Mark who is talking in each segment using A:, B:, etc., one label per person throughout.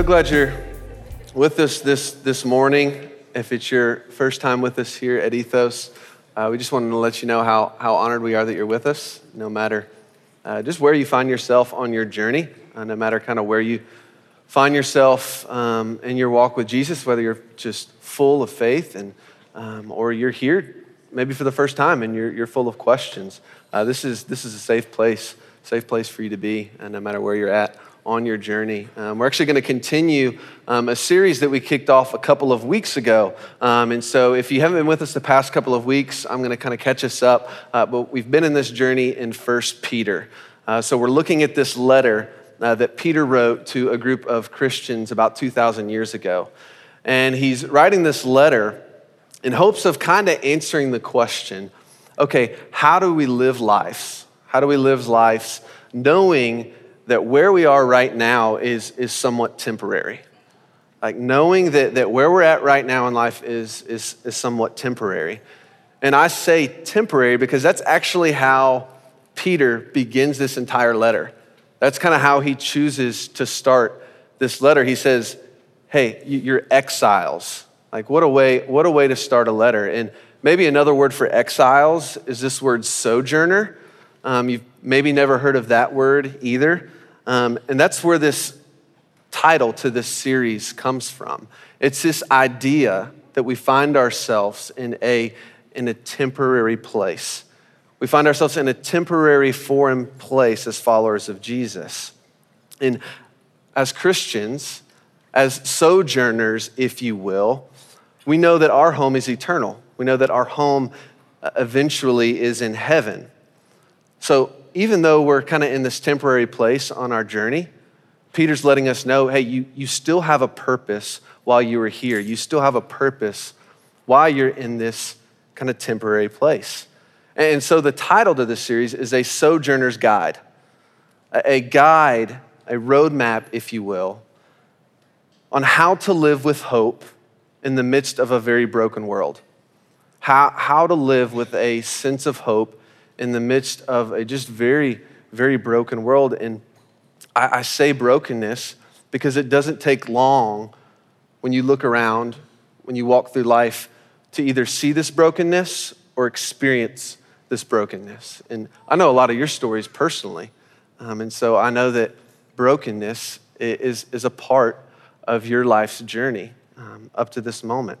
A: so glad you're with us this, this morning. If it's your first time with us here at Ethos, uh, we just wanted to let you know how, how honored we are that you're with us, no matter uh, just where you find yourself on your journey, uh, no matter kind of where you find yourself um, in your walk with Jesus, whether you're just full of faith and, um, or you're here maybe for the first time and you're, you're full of questions. Uh, this, is, this is a safe place, safe place for you to be, and no matter where you're at on your journey. Um, we're actually going to continue um, a series that we kicked off a couple of weeks ago. Um, and so, if you haven't been with us the past couple of weeks, I'm going to kind of catch us up. Uh, but we've been in this journey in First Peter. Uh, so, we're looking at this letter uh, that Peter wrote to a group of Christians about 2,000 years ago. And he's writing this letter in hopes of kind of answering the question okay, how do we live lives? How do we live lives knowing that where we are right now is, is somewhat temporary. Like knowing that, that where we're at right now in life is, is, is somewhat temporary. And I say temporary because that's actually how Peter begins this entire letter. That's kind of how he chooses to start this letter. He says, Hey, you're exiles. Like, what a way, what a way to start a letter. And maybe another word for exiles is this word sojourner. Um, you've maybe never heard of that word either. Um, and that's where this title to this series comes from. It's this idea that we find ourselves in a, in a temporary place. We find ourselves in a temporary foreign place as followers of Jesus. And as Christians, as sojourners, if you will, we know that our home is eternal. We know that our home uh, eventually is in heaven. So even though we're kind of in this temporary place on our journey, Peter's letting us know hey, you, you still have a purpose while you are here. You still have a purpose while you're in this kind of temporary place. And so the title to this series is A Sojourner's Guide, a guide, a roadmap, if you will, on how to live with hope in the midst of a very broken world. How, how to live with a sense of hope in the midst of a just very, very broken world. And I, I say brokenness because it doesn't take long when you look around, when you walk through life, to either see this brokenness or experience this brokenness. And I know a lot of your stories personally. Um, and so I know that brokenness is, is a part of your life's journey um, up to this moment.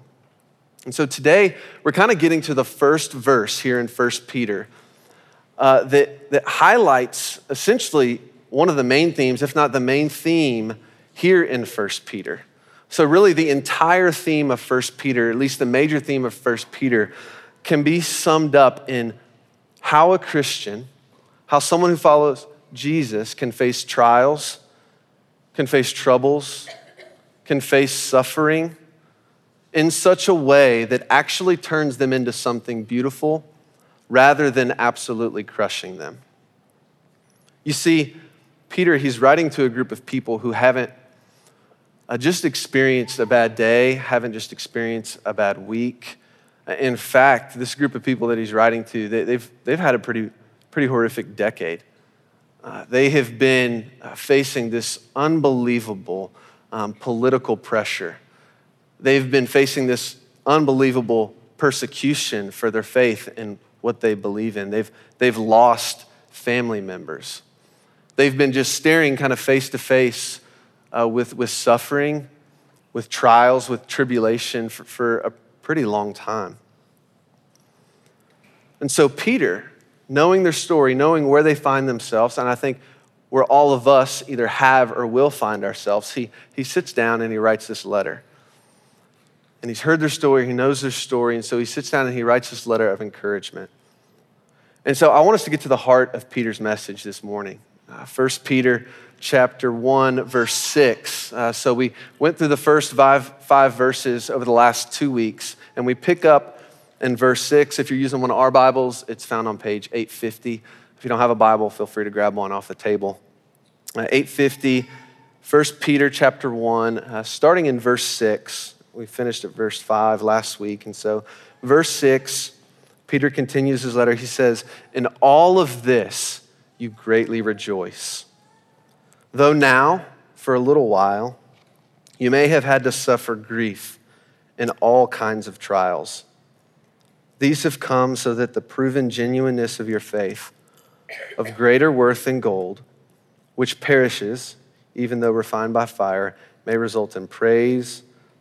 A: And so today, we're kind of getting to the first verse here in 1 Peter uh, that, that highlights essentially one of the main themes, if not the main theme, here in 1 Peter. So, really, the entire theme of 1 Peter, at least the major theme of 1 Peter, can be summed up in how a Christian, how someone who follows Jesus can face trials, can face troubles, can face suffering in such a way that actually turns them into something beautiful rather than absolutely crushing them. You see, Peter, he's writing to a group of people who haven't uh, just experienced a bad day, haven't just experienced a bad week. In fact, this group of people that he's writing to, they, they've, they've had a pretty, pretty horrific decade. Uh, they have been uh, facing this unbelievable um, political pressure. They've been facing this unbelievable persecution for their faith and what they believe in. They've, they've lost family members. They've been just staring kind of face to face uh, with, with suffering, with trials, with tribulation for, for a pretty long time. And so, Peter, knowing their story, knowing where they find themselves, and I think where all of us either have or will find ourselves, he, he sits down and he writes this letter. And he's heard their story, he knows their story, and so he sits down and he writes this letter of encouragement. And so I want us to get to the heart of Peter's message this morning. Uh, 1 Peter chapter 1, verse 6. Uh, so we went through the first five, five verses over the last two weeks, and we pick up in verse 6. If you're using one of our Bibles, it's found on page 850. If you don't have a Bible, feel free to grab one off the table. Uh, 850, 1 Peter chapter 1, uh, starting in verse 6. We finished at verse 5 last week. And so, verse 6, Peter continues his letter. He says, In all of this, you greatly rejoice. Though now, for a little while, You may have had to suffer grief in all kinds of trials. These have come so that the proven genuineness of your faith, of greater worth than gold, which perishes, even though refined by fire, may result in praise,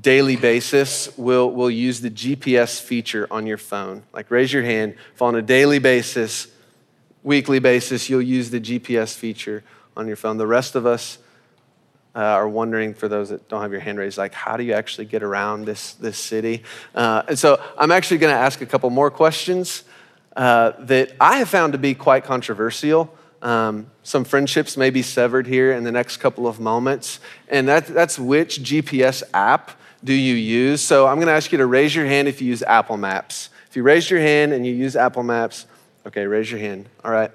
A: daily basis will, will use the GPS feature on your phone? Like, raise your hand if on a daily basis, weekly basis, you'll use the GPS feature on your phone. The rest of us uh, are wondering, for those that don't have your hand raised, like, how do you actually get around this, this city? Uh, and so I'm actually going to ask a couple more questions uh, that I have found to be quite controversial. Um, some friendships may be severed here in the next couple of moments, and that, that's which GPS app do you use? So I'm going to ask you to raise your hand if you use Apple Maps. If you raise your hand and you use Apple Maps, okay, raise your hand. All right,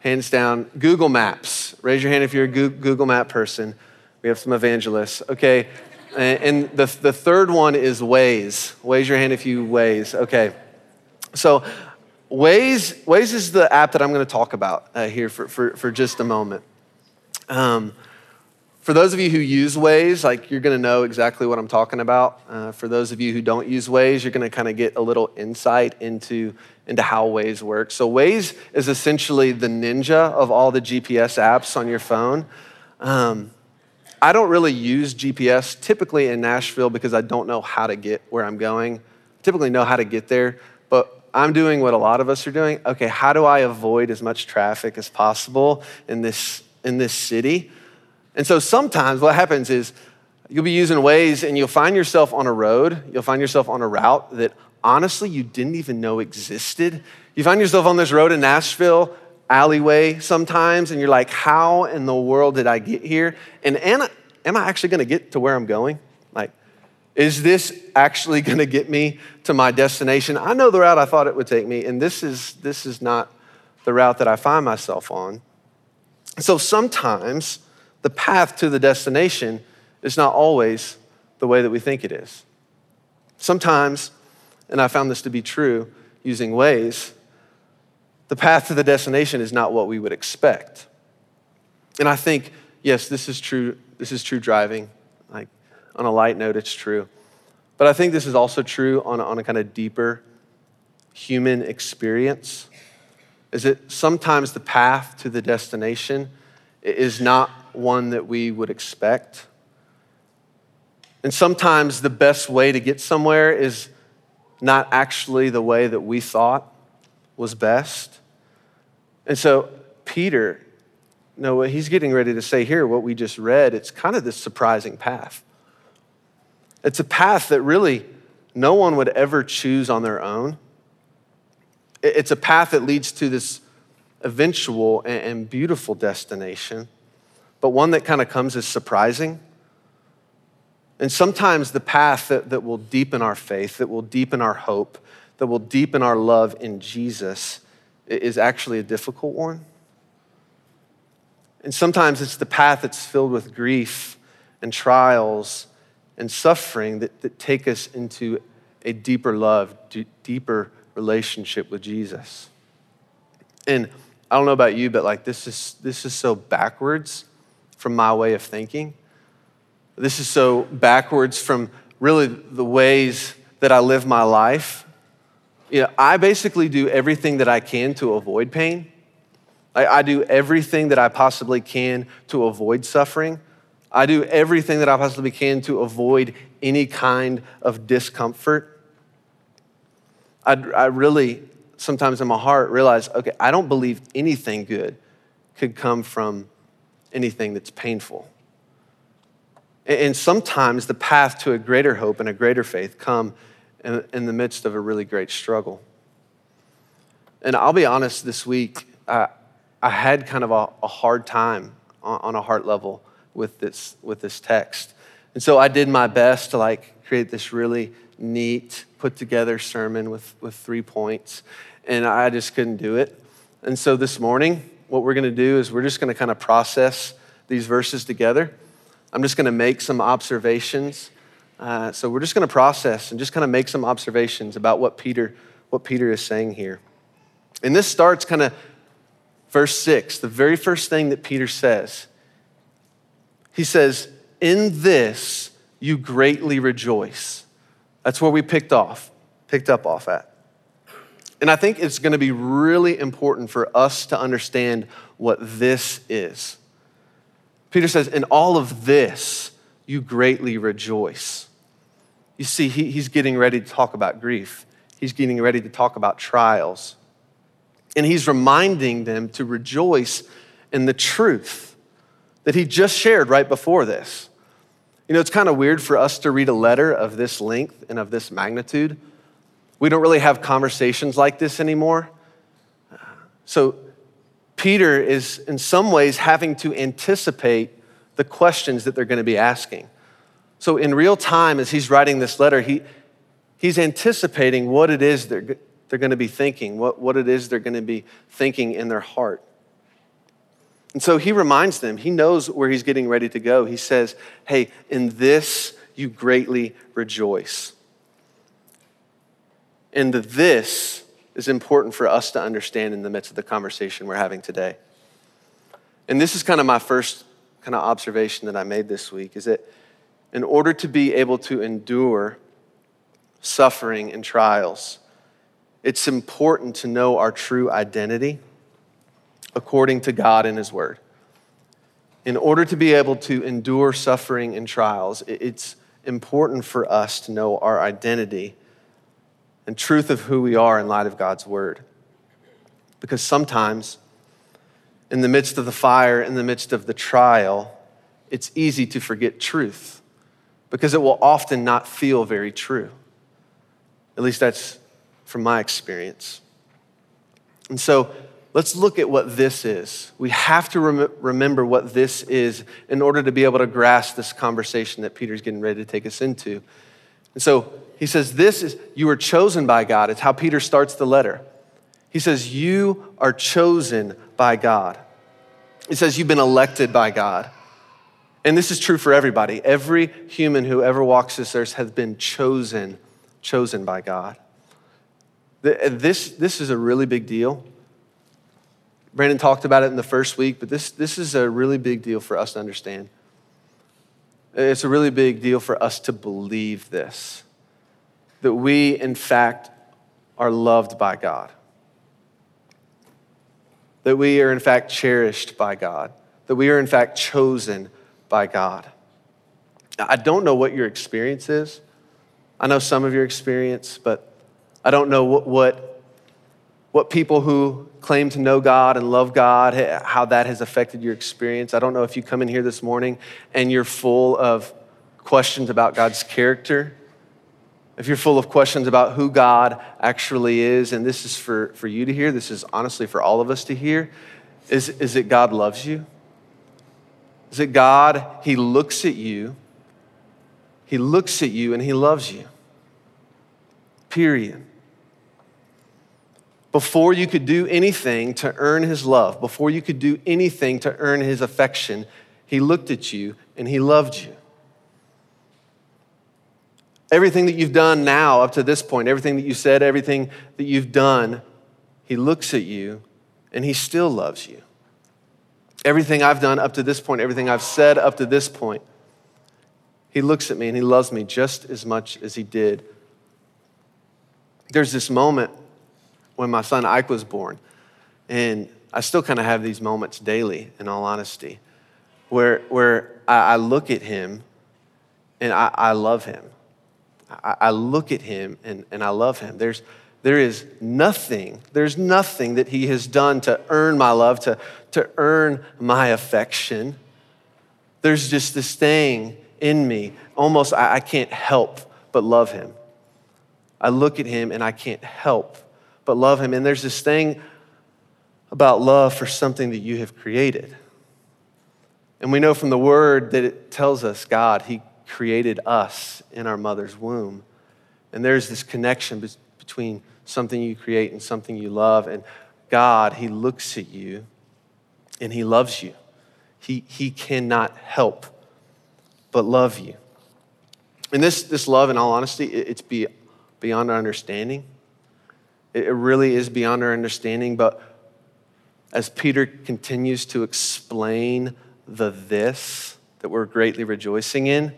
A: hands down. Google Maps. Raise your hand if you're a Google Map person. We have some evangelists. Okay, and the, the third one is Waze. Raise your hand if you Waze. Okay. So Waze, Waze is the app that I'm going to talk about uh, here for, for, for just a moment. Um, for those of you who use Waze, like you're going to know exactly what I'm talking about. Uh, for those of you who don't use Waze, you're going to kind of get a little insight into, into how Waze works. So Waze is essentially the ninja of all the GPS apps on your phone. Um, I don't really use GPS typically in Nashville because I don't know how to get where I'm going. I typically know how to get there, but I'm doing what a lot of us are doing. Okay, how do I avoid as much traffic as possible in this, in this city? And so sometimes what happens is you'll be using Waze and you'll find yourself on a road, you'll find yourself on a route that honestly you didn't even know existed. You find yourself on this road in Nashville, alleyway sometimes, and you're like, how in the world did I get here? And am I, am I actually gonna get to where I'm going? Like, is this actually going to get me to my destination? I know the route I thought it would take me, and this is, this is not the route that I find myself on. So sometimes the path to the destination is not always the way that we think it is. Sometimes, and I found this to be true using Waze, the path to the destination is not what we would expect. And I think, yes, this is true. This is true driving. Like on a light note, it's true. But I think this is also true on a, on a kind of deeper human experience. Is that sometimes the path to the destination is not one that we would expect. And sometimes the best way to get somewhere is not actually the way that we thought was best. And so, Peter, you know, what he's getting ready to say here, what we just read, it's kind of this surprising path. It's a path that really no one would ever choose on their own. It's a path that leads to this eventual and beautiful destination, but one that kind of comes as surprising. And sometimes the path that, that will deepen our faith, that will deepen our hope, that will deepen our love in Jesus is actually a difficult one. And sometimes it's the path that's filled with grief and trials and suffering that, that take us into a deeper love, d- deeper relationship with Jesus. And I don't know about you, but like this is this is so backwards from my way of thinking. This is so backwards from really the ways that I live my life. You know, I basically do everything that I can to avoid pain. I, I do everything that I possibly can to avoid suffering. I do everything that I possibly can to avoid any kind of discomfort. I, I really, sometimes in my heart, realize okay, I don't believe anything good could come from anything that's painful. And sometimes the path to a greater hope and a greater faith come in, the midst of a really great struggle. And I'll be honest, this week, I, I had kind of a, a hard time on, on a heart level with this, with this text. And so I did my best to like create this really neat, put together sermon with, with three points, and I just couldn't do it. And so this morning, what we're going to do is we're just going to kind of process these verses together. I'm just going to make some observations. Uh, so we're just going to process and just kind of make some observations about what Peter, what Peter is saying here. And this starts kind of verse six, the very first thing that Peter says. He says, In this you greatly rejoice. That's where we picked off, picked up off at. And I think it's going to be really important for us to understand what this is. Peter says, In all of this, you greatly rejoice. You see, he, he's getting ready to talk about grief, he's getting ready to talk about trials. And he's reminding them to rejoice in the truth that he just shared right before this. You know, it's kind of weird for us to read a letter of this length and of this magnitude. We don't really have conversations like this anymore. So, Peter is in some ways having to anticipate the questions that they're going to be asking. So, in real time, as he's writing this letter, he, he's anticipating what it is they're, they're going to be thinking, what, what it is they're going to be thinking in their heart. And so he reminds them, he knows where he's getting ready to go. He says, Hey, in this you greatly rejoice. And this is important for us to understand in the midst of the conversation we're having today. And this is kind of my first kind of observation that I made this week is that in order to be able to endure suffering and trials, it's important to know our true identity according to God and His Word. In order to be able to endure suffering and trials, it's important for us to know our identity and truth of who we are in light of God's Word. Because sometimes, in the midst of the fire, in the midst of the trial, it's easy to forget truth because it will often not feel very true. At least that's from my experience. And so, let's look at what this is. We have to rem- remember what this is in order to be able to grasp this conversation that Peter's getting ready to take us into. And so he says, This is, you are chosen by God. It's how Peter starts the letter. He says, You are chosen by God. He says, You've been elected by God. And this is true for everybody. Every human who ever walks this earth has been chosen, chosen by God. This, this is a really big deal. Brandon talked about it in the first week, but this, this is a really big deal for us to understand. It's a really big deal for us to believe this that we, in fact, are loved by God, that we are, in fact, cherished by God, that we are, in fact, chosen by God. I don't know what your experience is. I know some of your experience, but I don't know what, what what people who claim to know God and love God, how that has affected your experience. I don't know if you come in here this morning and you're full of questions about God's character, if you're full of questions about who God actually is, and this is for, for you to hear, this is honestly for all of us to hear, is, is it God loves you? Is it God, He looks at you, He looks at you and He loves you? Period before you could do anything to earn his love, before you could do anything to earn his affection, he looked at you and he loved you. Everything that you've done now up to this point, everything that you said, everything that you've done, he looks at you and he still loves you. Everything I've done up to this point, everything I've said up to this point, he looks at me and he loves me just as much as he did. There's this moment when my son Ike was born. And I still kind of have these moments daily, in all honesty, where, where I, I look at him and I, I love him. I, I, look at him and, and I love him. There's, there is nothing, there's nothing that he has done to earn my love, to, to earn my affection. There's just this thing in me, almost I, I can't help but love him. I look at him and I can't help but love Him. And there's this thing about love for something that you have created. And we know from the Word that it tells us God, He created us in our mother's womb. And there's this connection between something you create and something you love. And God, He looks at you and He loves you. He, he cannot help but love you. And this, this love, in all honesty, it, it's be, beyond our understanding. It, really is beyond our understanding. But as Peter continues to explain the this that we're greatly rejoicing in,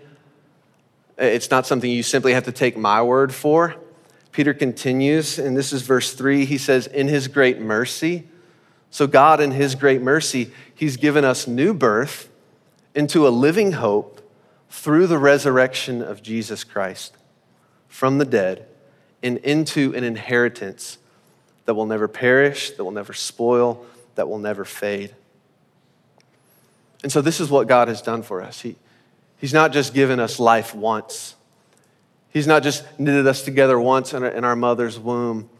A: it's not something you simply have to take my word for. Peter continues, and this is verse three. He says, In his great mercy, so God, in his great mercy, he's given us new birth into a living hope through the resurrection of Jesus Christ from the dead and into an inheritance that will never perish, that will never spoil, that will never fade. And so, this is what God has done for us. He, he's not just given us life once, He's not just knitted us together once in our, in our mother's womb.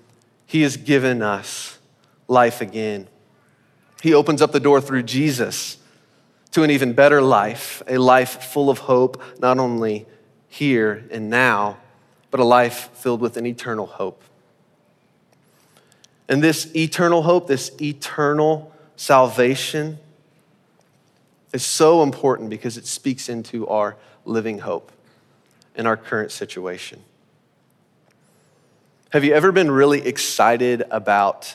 A: He has given us life again. He opens up the door through Jesus to an even better life, a life full of hope, not only here and now, but a life filled with an eternal hope. And this eternal hope, this eternal salvation, is so important because it speaks into our living hope in our current situation. Have you ever been really excited about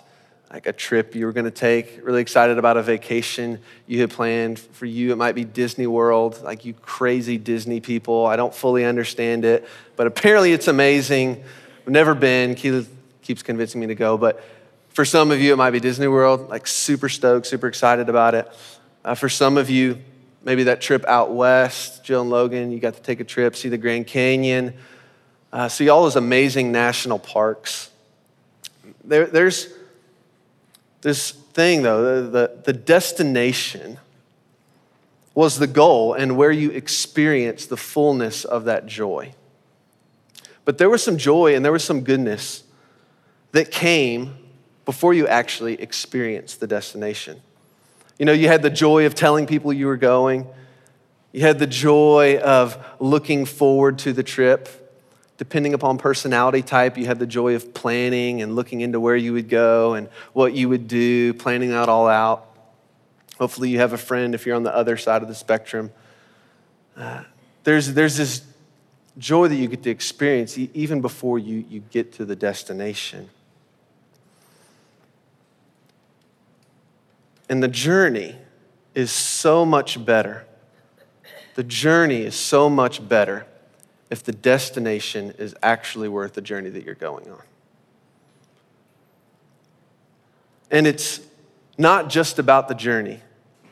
A: like a trip you were going to take, really excited about a vacation you had planned. For you, it might be Disney World, like you crazy Disney people. I don't fully understand it, but apparently it's amazing. I've never been. Keith keeps convincing me to go, but for some of you, it might be Disney World, like super stoked, super excited about it. Uh, for some of you, maybe that trip out west, Jill and Logan, you got to take a trip, see the Grand Canyon, uh, see all those amazing national parks. There, there's this thing, though, the, the, the destination was the goal and where you experience the fullness of that joy. But there was some joy and there was some goodness that came before you actually experienced the destination. You know, you had the joy of telling people you were going, you had the joy of looking forward to the trip depending upon personality type, you had the joy of planning and looking into where you would go and what you would do, planning that all out. Hopefully, you have a friend if you're on the other side of the spectrum. Uh, there's, there's this joy that you get to experience even before you, you get to the destination. And the journey is so much better. The journey is so much better if the destination is actually worth the journey that you're going on. And it's not just about the journey.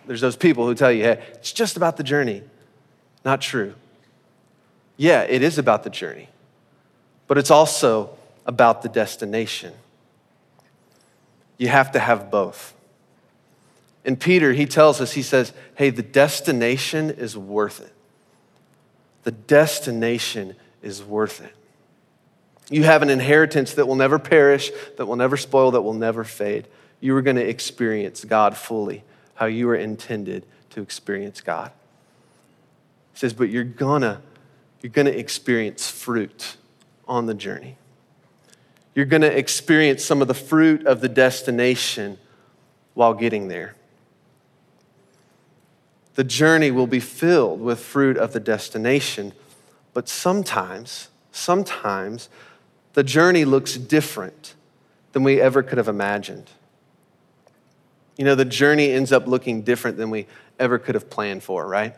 A: There's those people who tell you, hey, it's just about the journey. Not true. Yeah, it is about the journey, but it's also about the destination. You have to have both. And Peter, he tells us, he says, hey, the destination is worth it the destination is worth it. You have an inheritance that will never perish, that will never spoil, that will never fade. You are going to experience God fully, how you were intended to experience God. He says, but you're gonna, you're gonna experience fruit on the journey. You're gonna experience some of the fruit of the destination while getting there the journey will be filled with fruit of the destination. But sometimes, sometimes, the journey looks different than we ever could have imagined. You know, the journey ends up looking different than we ever could have planned for, right?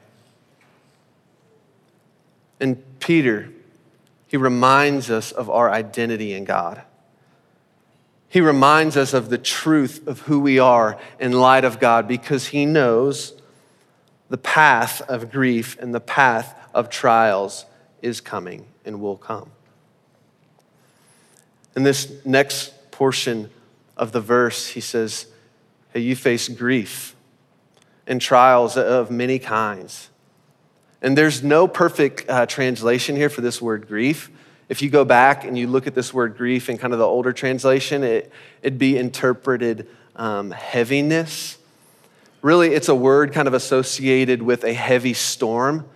A: And Peter, he reminds us of our identity in God. He reminds us of the truth of who we are in light of God because he knows the path of grief and the path of trials is coming and will come. In this next portion of the verse, he says, Hey, you face grief and trials of many kinds. And there's no perfect uh, translation here for this word grief. If you go back and you look at this word grief in kind of the older translation, it, it'd be interpreted um, heaviness Really, it's a word kind of associated with a heavy storm.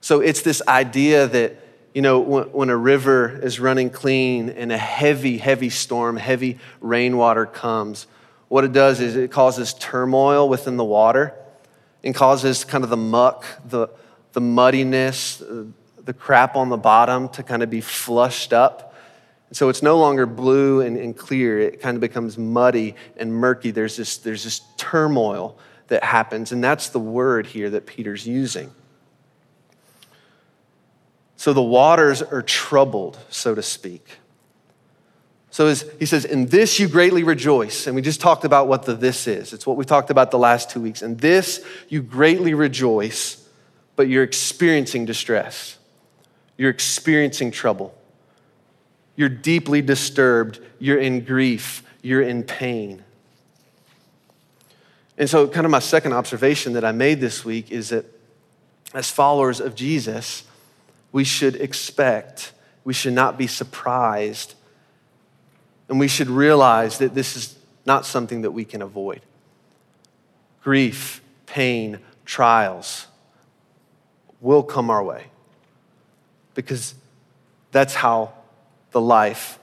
A: So it's this idea that you know, when, when, a river is running clean and a heavy, heavy storm, heavy rainwater comes, what it does is it causes turmoil within the water and causes kind of the muck, the, the muddiness, the crap on the bottom to kind of be flushed up. And so it's no longer blue and, and clear. It kind of becomes muddy and murky. There's this, there's this turmoil that happens, and that's the word here that Peter's using. So the waters are troubled, so to speak. So as he says, in this you greatly rejoice. And we just talked about what the this is. It's what we talked about the last two weeks. In this you greatly rejoice, but you're experiencing distress. You're experiencing trouble. You're deeply disturbed. You're in grief. You're in pain. And so, kind of my second observation that I made this week is that as followers of Jesus, we should expect, we should not be surprised, and we should realize that this is not something that we can avoid. Grief, pain, trials will come our way because that's how the life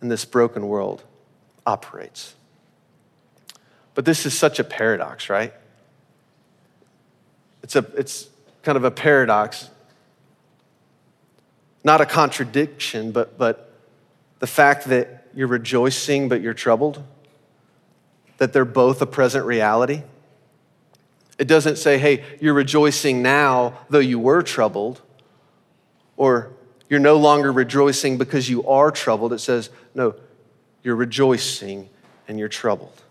A: in this broken world operates. But this is such a paradox, right? It's, a, it's kind of a paradox not a contradiction, but, but the fact that you're rejoicing but you're troubled, that they're both a present reality. It doesn't say, hey, you're rejoicing now, though you were troubled, or you're no longer rejoicing because you are troubled. It says, no, you're rejoicing and you're troubled.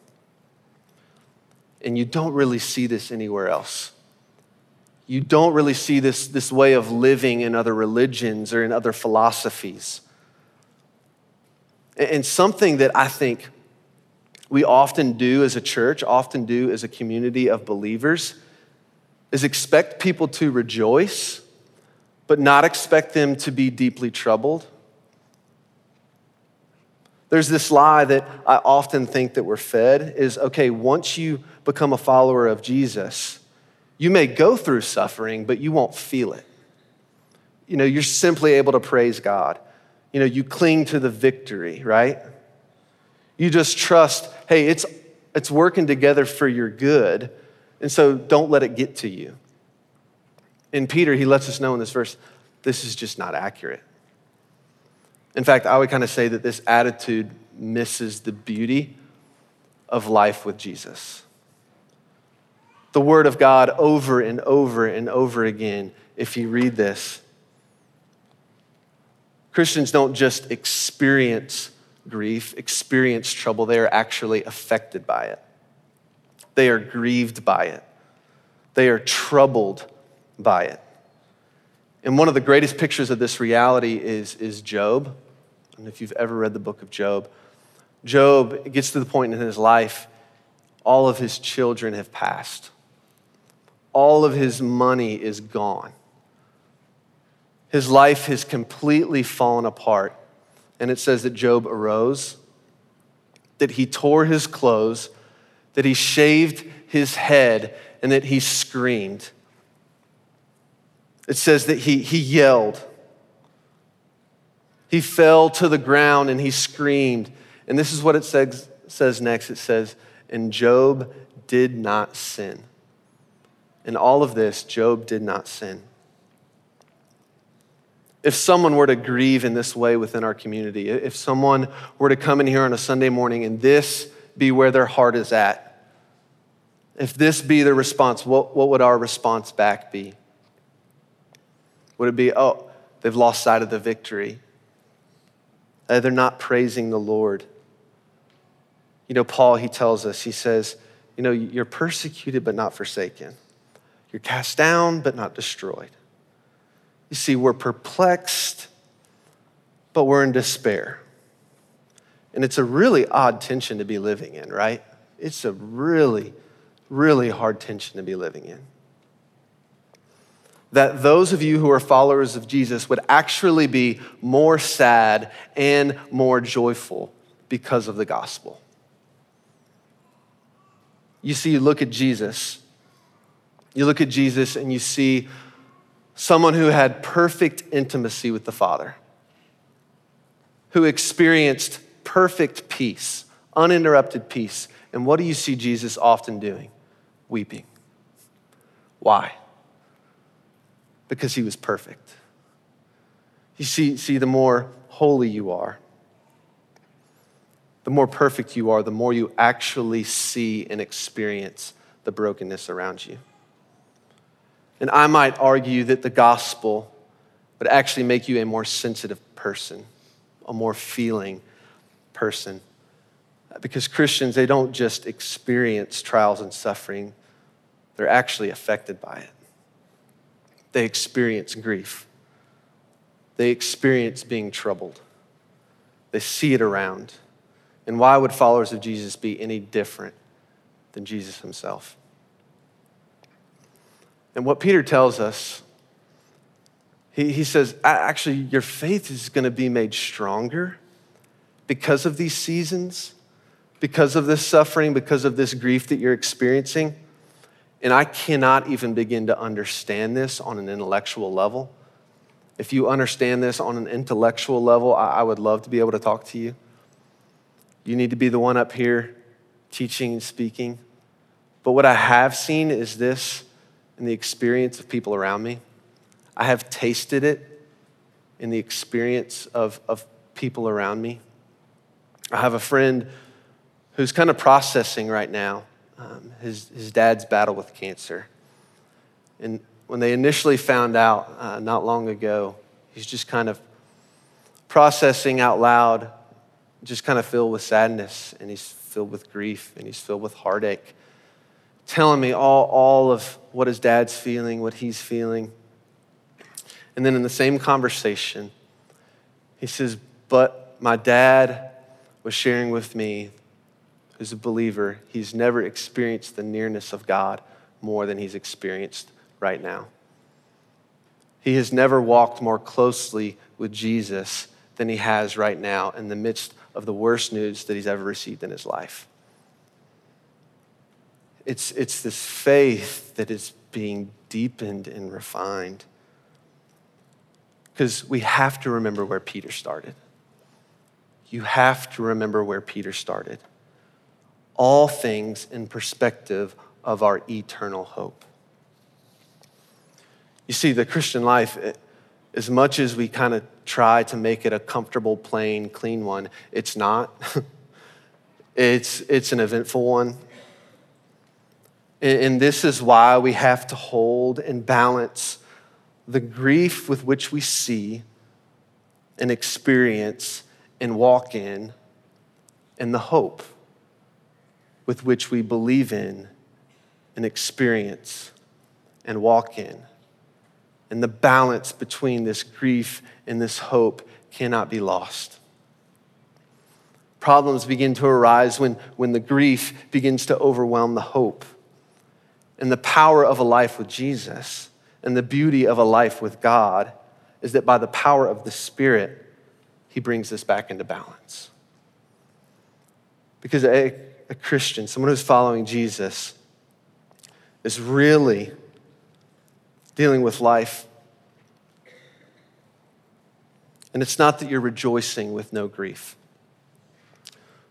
A: And you don't really see this anywhere else you don't really see this, this way of living in other religions or in other philosophies. And something that I think we often do as a church, often do as a community of believers, is expect people to rejoice, but not expect them to be deeply troubled. There's this lie that I often think that we're fed is okay, once you become a follower of Jesus, you may go through suffering, but you won't feel it. You know, you're simply able to praise God. You know, you cling to the victory, right? You just trust, hey, it's, it's working together for your good, and so don't let it get to you. In Peter, he lets us know in this verse, this is just not accurate. In fact, I would kind of say that this attitude misses the beauty of life with Jesus the Word of God over and over and over again if you read this. Christians don't just experience grief, experience trouble, they are actually affected by it. They are grieved by it, they are troubled by it. And one of the greatest pictures of this reality is, is Job. And if you've ever read the book of Job, Job gets to the point in his life, all of his children have passed all of his money is gone. His life has completely fallen apart. And it says that Job arose, that he tore his clothes, that he shaved his head, and that he screamed. It says that he, he yelled. He fell to the ground and he screamed. And this is what it says, says next it says, And Job did not sin. In all of this, Job did not sin. If someone were to grieve in this way within our community, if someone were to come in here on a Sunday morning and this be where their heart is at, if this be their response, what, what would our response back be? Would it be, oh, they've lost sight of the victory? Uh, they're not praising the Lord. You know, Paul, he tells us, he says, you know, you're persecuted but not forsaken. You're cast down, but not destroyed. You see, we're perplexed, but we're in despair. And it's a really odd tension to be living in, right? It's a really, really hard tension to be living in. That those of you who are followers of Jesus would actually be more sad and more joyful because of the gospel. You see, you look at Jesus you look at Jesus and you see someone who had perfect intimacy with the Father, who experienced perfect peace, uninterrupted peace. And what do you see Jesus often doing? Weeping. Why? Because he was perfect. You see, see, the more holy you are, the more perfect you are, the more you actually see and experience the brokenness around you. And I might argue that the gospel would actually make you a more sensitive person, a more feeling person. Because Christians, they don't just experience trials and suffering, they're actually affected by it. They experience grief. They experience being troubled. They see it around. And why would followers of Jesus be any different than Jesus himself? And what Peter tells us, he, he says, actually, your faith is going to be made stronger because of these seasons, because of this suffering, because of this grief that you're experiencing. And I cannot even begin to understand this on an intellectual level. If you understand this on an intellectual level, I, would love to be able to talk to you. You need to be the one up here teaching and speaking. But what I have seen is this in the experience of people around me. I have tasted it in the experience of, of people around me. I have a friend who's kind of processing right now um, his, his dad's battle with cancer. And when they initially found out uh, not long ago, he's just kind of processing out loud, just kind of filled with sadness, and he's filled with grief, and he's filled with heartache, telling me all, all of what his dad's feeling, what he's feeling. And then in the same conversation, he says, But my dad was sharing with me, who's a believer, he's never experienced the nearness of God more than he's experienced right now. He has never walked more closely with Jesus than he has right now in the midst of the worst news that he's ever received in his life. It's, it's this faith that is being deepened and refined. Because we have to remember where Peter started. You have to remember where Peter started. All things in perspective of our eternal hope. You see, the Christian life, eh, as much as we kind of try to make it a comfortable, plain, clean one, it's not. it's, it's an eventful one. And this is why we have to hold and balance the grief with which we see and experience and walk in, and the hope with which we believe in and experience and walk in. And the balance between this grief and this hope cannot be lost. Problems begin to arise when, when the grief begins to overwhelm the hope. And the power of a life with Jesus and the beauty of a life with God is that by the power of the Spirit, He brings this back into balance. Because a, a Christian, someone who's following Jesus, is really dealing with life. And it's not that you're rejoicing with no grief.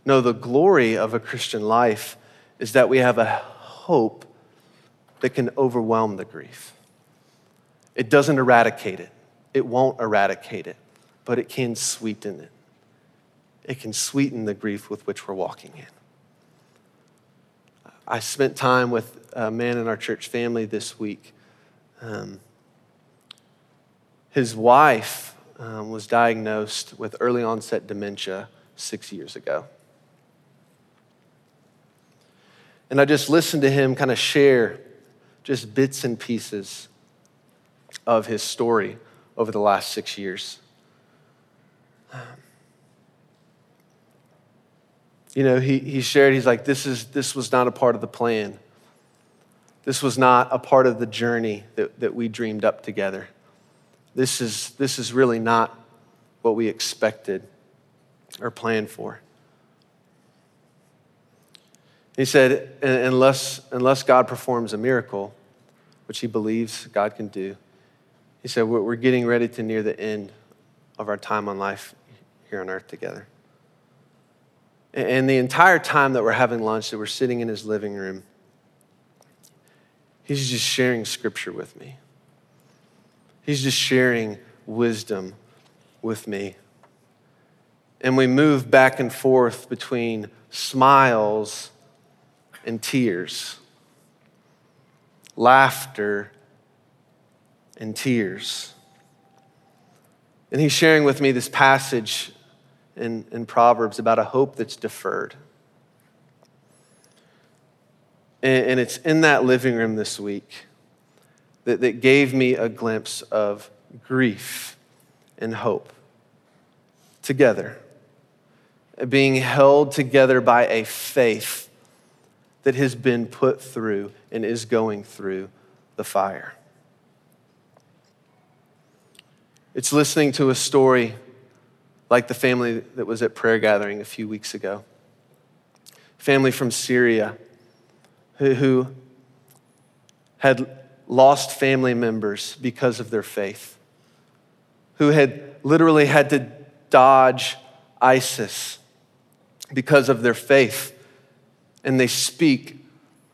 A: No, the glory of a Christian life is that we have a hope that can overwhelm the grief. It doesn't eradicate it, it won't eradicate it, but it can sweeten it. It can sweeten the grief with which we're walking in. I spent time with a man in our church family this week um, his wife um, was diagnosed with early onset dementia six years ago. And I just listened to him kind of share just bits and pieces of his story over the last six years. You know, he, he shared, he's like, this, is, this was not a part of the plan. This was not a part of the journey that, that we dreamed up together. This is, this is really not what we expected or planned for. He said, unless, unless God performs a miracle, which he believes God can do, He said, We're getting ready to near the end of our time on life here on earth together. And the entire time that we're having lunch, that we're sitting in his living room, he's just sharing scripture with me. He's just sharing wisdom with me. And we move back and forth between smiles and tears, laughter and tears. And he's sharing with me this passage in, in Proverbs about a hope that's deferred. And, and it's in that living room this week that, that gave me a glimpse of grief and hope together, being held together by a faith that has been put through and is going through the fire. It's listening to a story like the family that was at prayer gathering a few weeks ago. Family from Syria who, who had lost family members because of their faith, who had literally had to dodge ISIS because of their faith. And they speak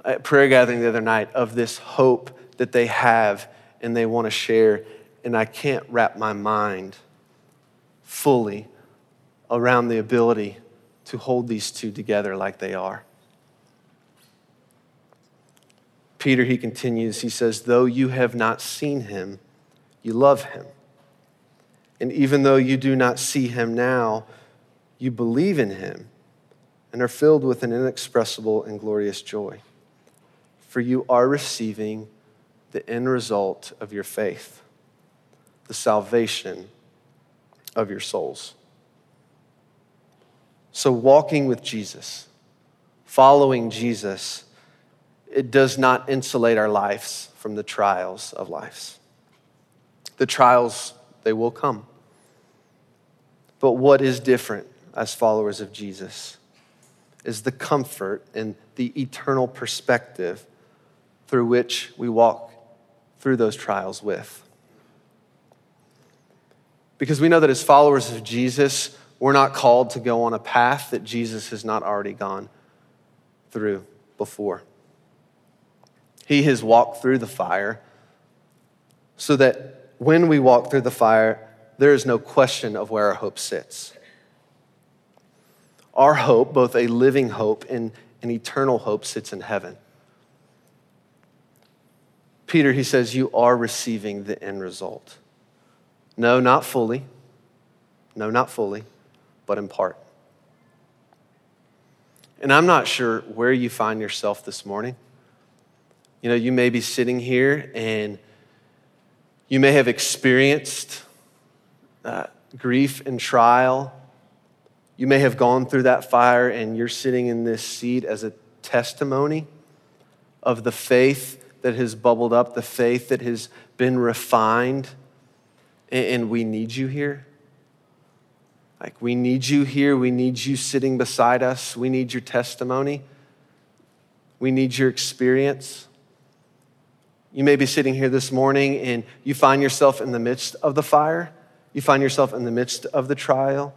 A: at prayer gathering the other night of this hope that they have and they want to share. And I can't wrap my mind fully around the ability to hold these two together like they are. Peter, he continues, he says, Though you have not seen him, you love him. And even though you do not see him now, you believe in him and are filled with an inexpressible and glorious joy. For you are receiving the end result of your faith, the salvation of your souls. So, walking with Jesus, following Jesus, it does not insulate our lives from the trials of lives. The trials, they will come. But what is different as followers of Jesus is the comfort and the eternal perspective through which we walk through those trials with. Because we know that as followers of Jesus, we're not called to go on a path that Jesus has not already gone through before. He has walked through the fire so that when we walk through the fire, there is no question of where our hope sits. Our hope, both a living hope and an eternal hope, sits in heaven. Peter, he says, You are receiving the end result. No, not fully. No, not fully, but in part. And I'm not sure where you find yourself this morning. You know, you may be sitting here and you may have experienced uh, grief and trial. You may have gone through that fire and you're sitting in this seat as a testimony of the faith that has bubbled up, the faith that has been refined and we need you here. Like, we need you here. We need you sitting beside us. We need your testimony. We need your experience. You may be sitting here this morning and you find yourself in the midst of the fire. You find yourself in the midst of the trial.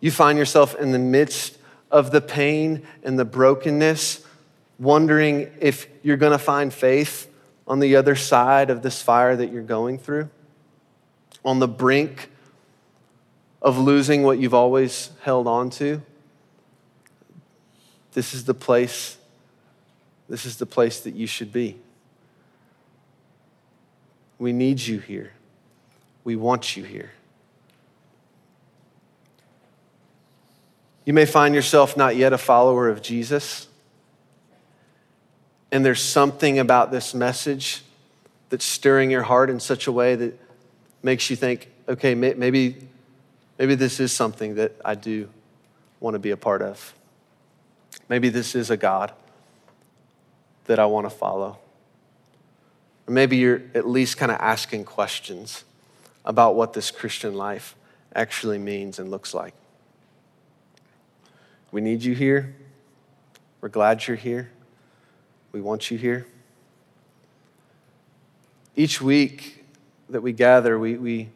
A: You find yourself in the midst of the pain and the brokenness, wondering if you're going to find faith on the other side of this fire that you're going through on the brink of losing what you've always held on to, this is the place this is the place that you should be. We need you here. We want you here. You may find yourself not yet a follower of Jesus, and there's something about this message that's stirring your heart in such a way that makes you think, okay, maybe, maybe this is something that I do want to be a part of. Maybe this is a God that I want to follow. Or maybe you're at least kind of asking questions about what this Christian life actually means and looks like. We need you here. We're glad you're here. We want you here. Each week, that we gather, we, we,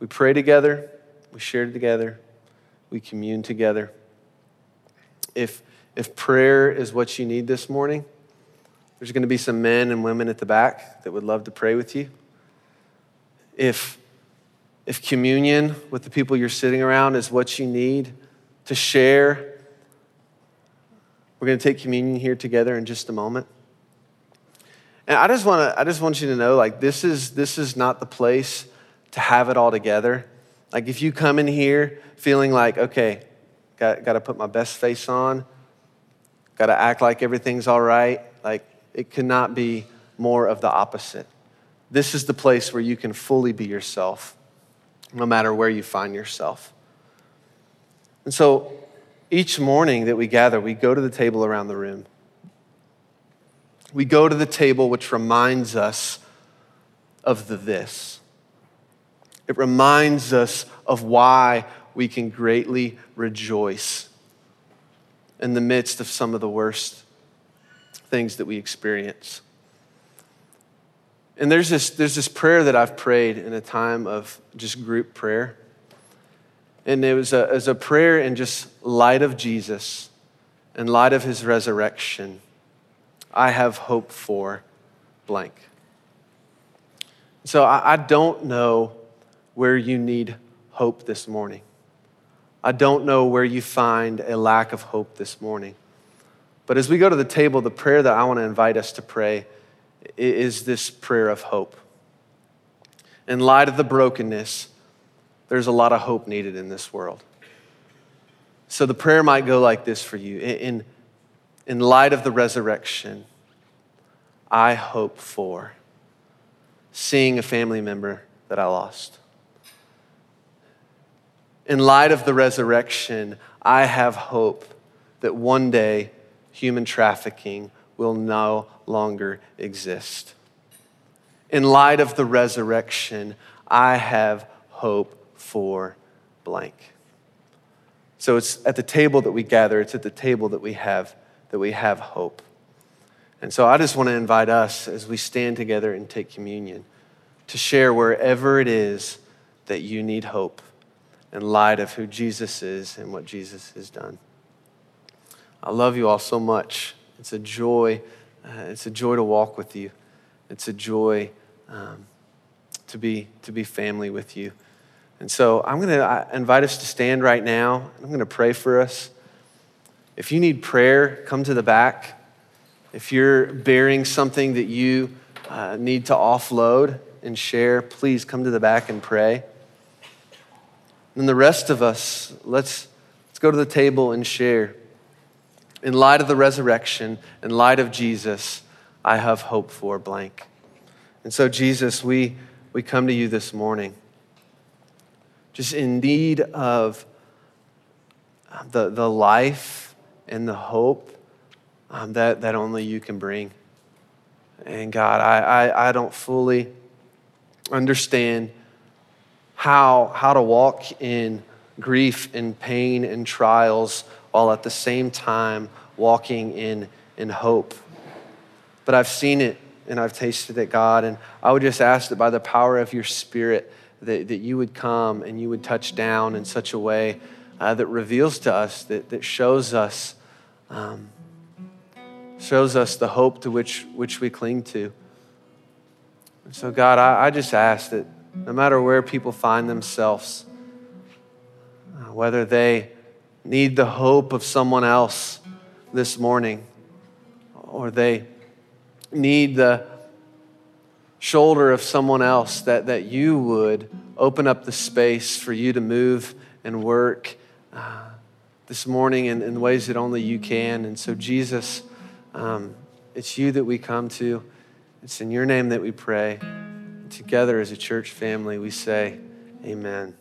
A: we pray together, we share together, we commune together. If, if prayer is what you need this morning, there's going to be some men and women at the back that would love to pray with you. If, if communion with the people you're sitting around is what you need to share, we're going to take communion here together in just a moment. And I just want to I just want you to know like this is this is not the place to have it all together. Like if you come in here feeling like okay, got got to put my best face on, got to act like everything's all right, like it cannot be more of the opposite. This is the place where you can fully be yourself no matter where you find yourself. And so each morning that we gather, we go to the table around the room we go to the table which reminds us of the this. It reminds us of why we can greatly rejoice in the midst of some of the worst things that we experience. And there's this, there's this prayer that I've prayed in a time of just group prayer. And it was a, it was a prayer in just light of Jesus, in light of his resurrection I have hope for blank. So I, I don't know where you need hope this morning. I don't know where you find a lack of hope this morning. But as we go to the table, the prayer that I want to invite us to pray is this prayer of hope. In light of the brokenness, there's a lot of hope needed in this world. So the prayer might go like this for you In, in light of the resurrection, I hope for seeing a family member that I lost. In light of the resurrection, I have hope that one day human trafficking will no longer exist. In light of the resurrection, I have hope for blank. So it's at the table that we gather, it's at the table that we have that we have hope. And so I just want to invite us as we stand together and take communion to share wherever it is that you need hope in light of who Jesus is and what Jesus has done. I love you all so much. It's a joy. Uh, it's a joy to walk with you. It's a joy um, to be to be family with you. And so I'm going to invite us to stand right now. I'm going to pray for us. If you need prayer, come to the back. If you're bearing something that you uh, need to offload and share, please come to the back and pray. And the rest of us, let's, let's go to the table and share. In light of the resurrection, in light of Jesus, I have hope for blank. And so, Jesus, we, we come to you this morning just in need of the, the life and the hope um, that, that only you can bring. And God, I, I, I don't fully understand how, how to walk in grief and pain and trials while at the same time walking in, in hope. But I've seen it and I've tasted it, God. And I would just ask that by the power of your Spirit, that, that you would come and you would touch down in such a way uh, that reveals to us, that, that shows us, um, shows us the hope to which, which we cling to. And so, God, I, I just ask that no matter where people find themselves, uh, whether they need the hope of someone else this morning, or they need the shoulder of someone else, that, that you would open up the space for you to move and work uh, this morning in, in, ways that only you can. And so, Jesus, um, it's you that we come to. It's in your name that we pray. Together as a church family, we say, Amen.